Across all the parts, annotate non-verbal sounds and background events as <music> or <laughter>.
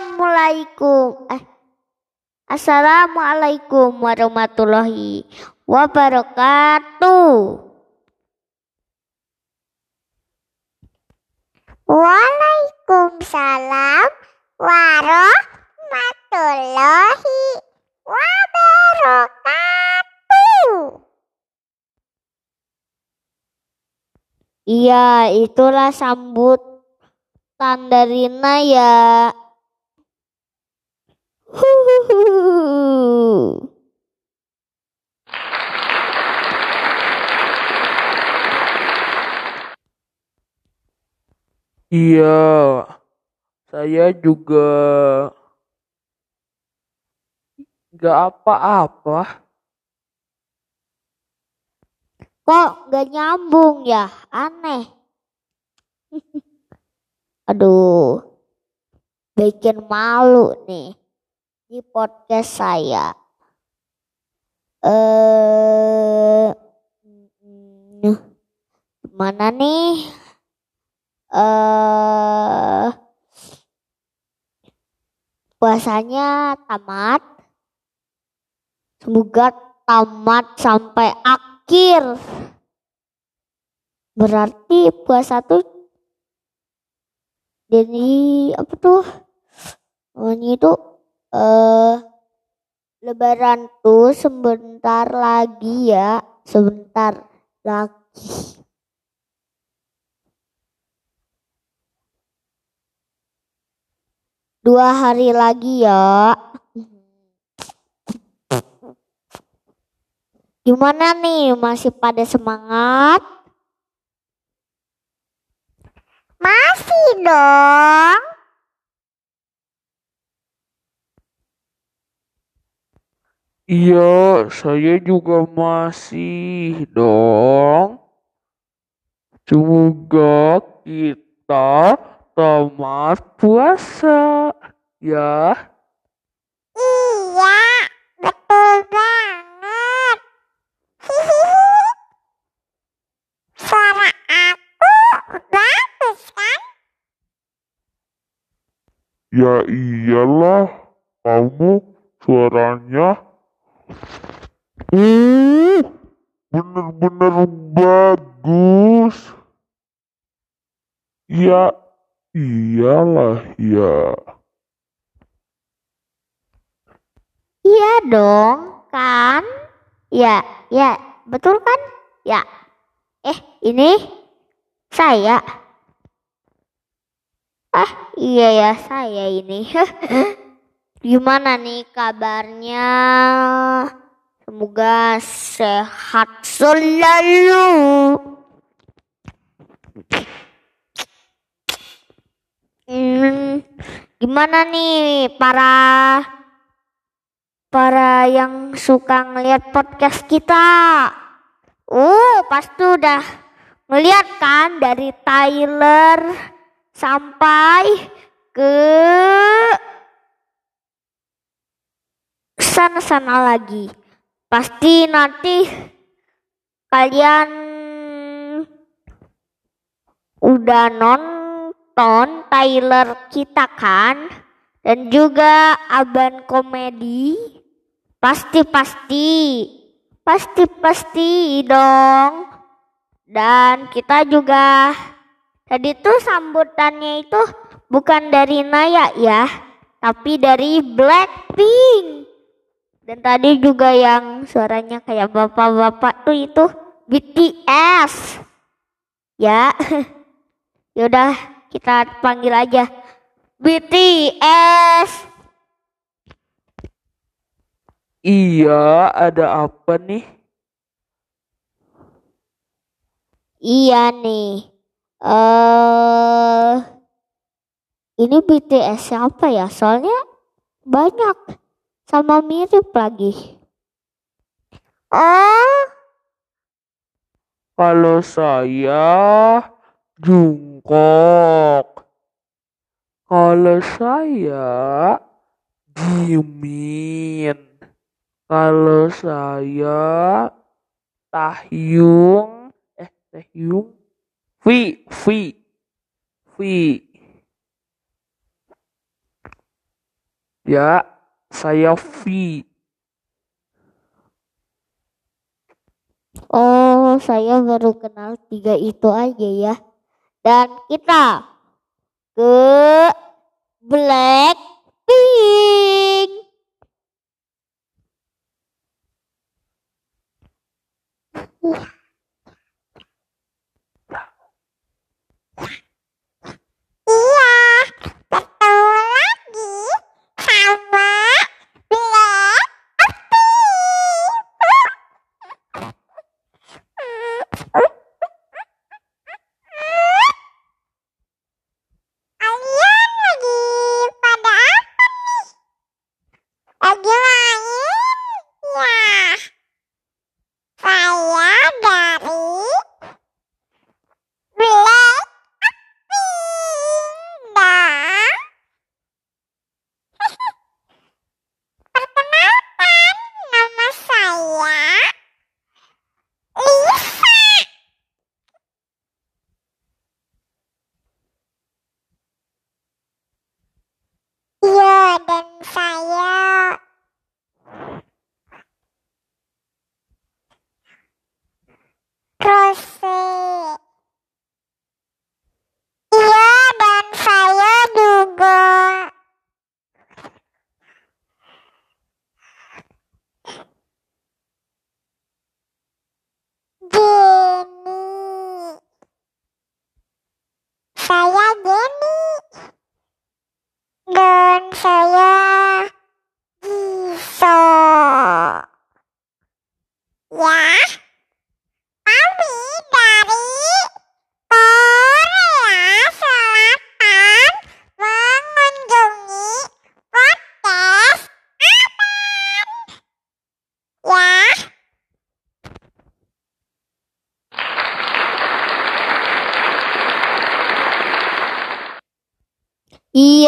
Assalamualaikum. Eh. Assalamualaikum warahmatullahi wabarakatuh. Waalaikumsalam warahmatullahi wabarakatuh. Iya, itulah sambutan dari Naya. Iya, saya juga nggak apa-apa. Kok gak nyambung ya? Aneh. <laughs> Aduh, bikin malu nih di podcast saya. Eh, mana nih? Eh, puasanya tamat. Semoga tamat sampai akhir. Berarti puasa tuh jadi apa tuh? Namanya itu eh lebaran tuh sebentar lagi ya, sebentar lagi. Dua hari lagi ya. Gimana nih? Masih pada semangat? Masih dong. Iya, saya juga masih dong. Semoga kita tamat puasa ya. Iya, betul banget. Hihihi. Suara aku bagus kan? Ya iyalah, kamu suaranya uh, bener-bener bagus. Ya iyalah ya. Iya dong, kan? Ya, ya, betul kan? Ya. Eh, ini saya. Ah, iya ya, saya ini. <laughs> Gimana nih kabarnya? Semoga sehat selalu. Hmm, gimana nih para para yang suka ngeliat podcast kita? Uh, pasti udah ngeliat kan dari Tyler sampai ke sana-sana lagi. Pasti nanti kalian udah nonton Tyler kita kan? Dan juga Aban Komedi. Pasti pasti. Pasti pasti dong. Dan kita juga tadi tuh sambutannya itu bukan dari Naya ya, tapi dari Blackpink. Dan tadi juga yang suaranya kayak bapak-bapak tuh itu BTS. Ya. <laughs> Yaudah, kita panggil aja BTS. Iya, ada apa nih? Iya nih. Eh ini BTS siapa ya? Soalnya banyak sama mirip lagi. Oh, Kalau saya Jungkook. Kalau saya Jimin. Kalau saya Tahyung. Eh, Tahyung. Vi, Vi. Vi. Ya, saya V. Oh, saya baru kenal tiga itu aja ya. Dan kita ke Blackpink.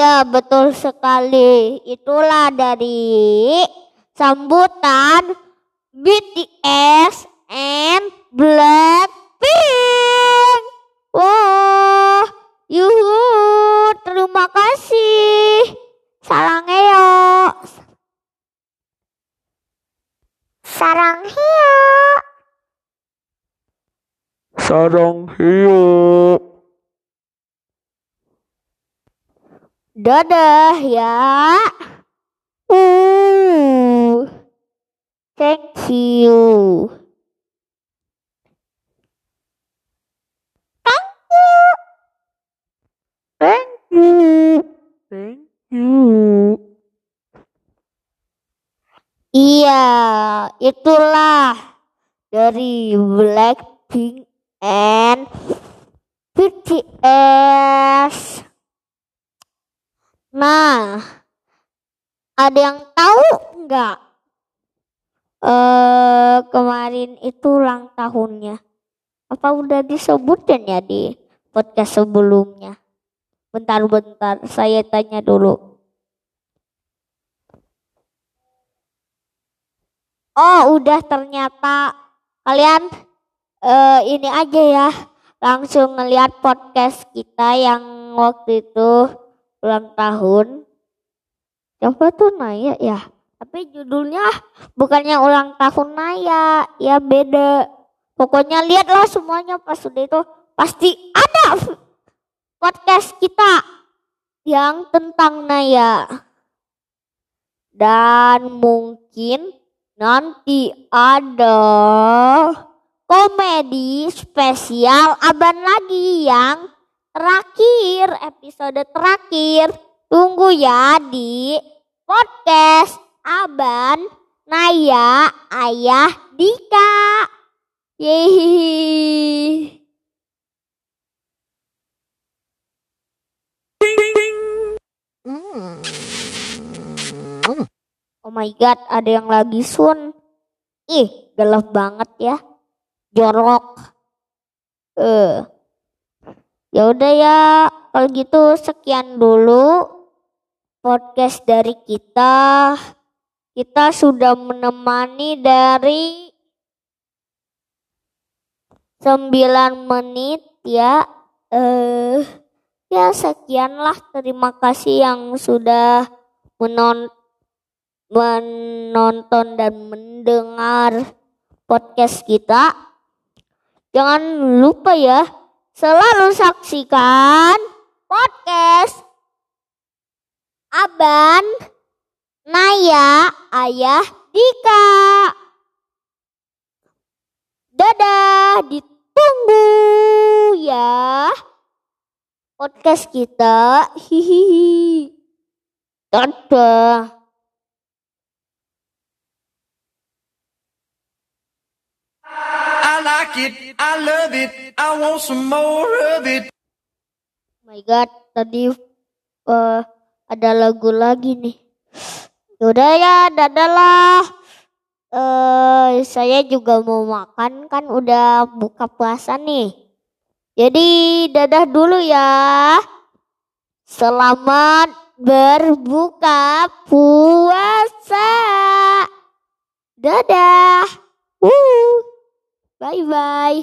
Iya, betul sekali. Itulah dari sambutan BTS Dadah ya. Uh, thank you. Thank you. Thank you. Iya, itulah dari Blackpink and BTS. Nah, ada yang tahu nggak? Eh kemarin itu ulang tahunnya. Apa udah disebutin ya di podcast sebelumnya? Bentar-bentar, saya tanya dulu. Oh, udah ternyata kalian eh ini aja ya. Langsung ngeliat podcast kita yang waktu itu ulang tahun. Siapa tuh Naya ya? Tapi judulnya bukannya ulang tahun Naya, ya beda. Pokoknya lihatlah semuanya pas sudah itu pasti ada podcast kita yang tentang Naya. Dan mungkin nanti ada komedi spesial Aban lagi yang terakhir, episode terakhir. Tunggu ya di podcast Aban, Naya, Ayah, Dika. Yeay. Oh my god, ada yang lagi sun. Ih, gelap banget ya. Jorok. Eh. Ya udah ya, kalau gitu sekian dulu podcast dari kita. Kita sudah menemani dari 9 menit ya. Eh ya sekianlah terima kasih yang sudah menonton menonton dan mendengar podcast kita. Jangan lupa ya, selalu saksikan podcast Aban, Naya, Ayah, Dika. Dadah, ditunggu ya podcast kita. Hihihi. Dadah. Like it, I love it, I want some more of it. Oh my god, tadi eh, ada lagu lagi nih. Yaudah ya, dadah lah. Eh, saya juga mau makan kan udah buka puasa nih. Jadi dadah dulu ya. Selamat berbuka puasa. Dadah. Woo. Bye bye.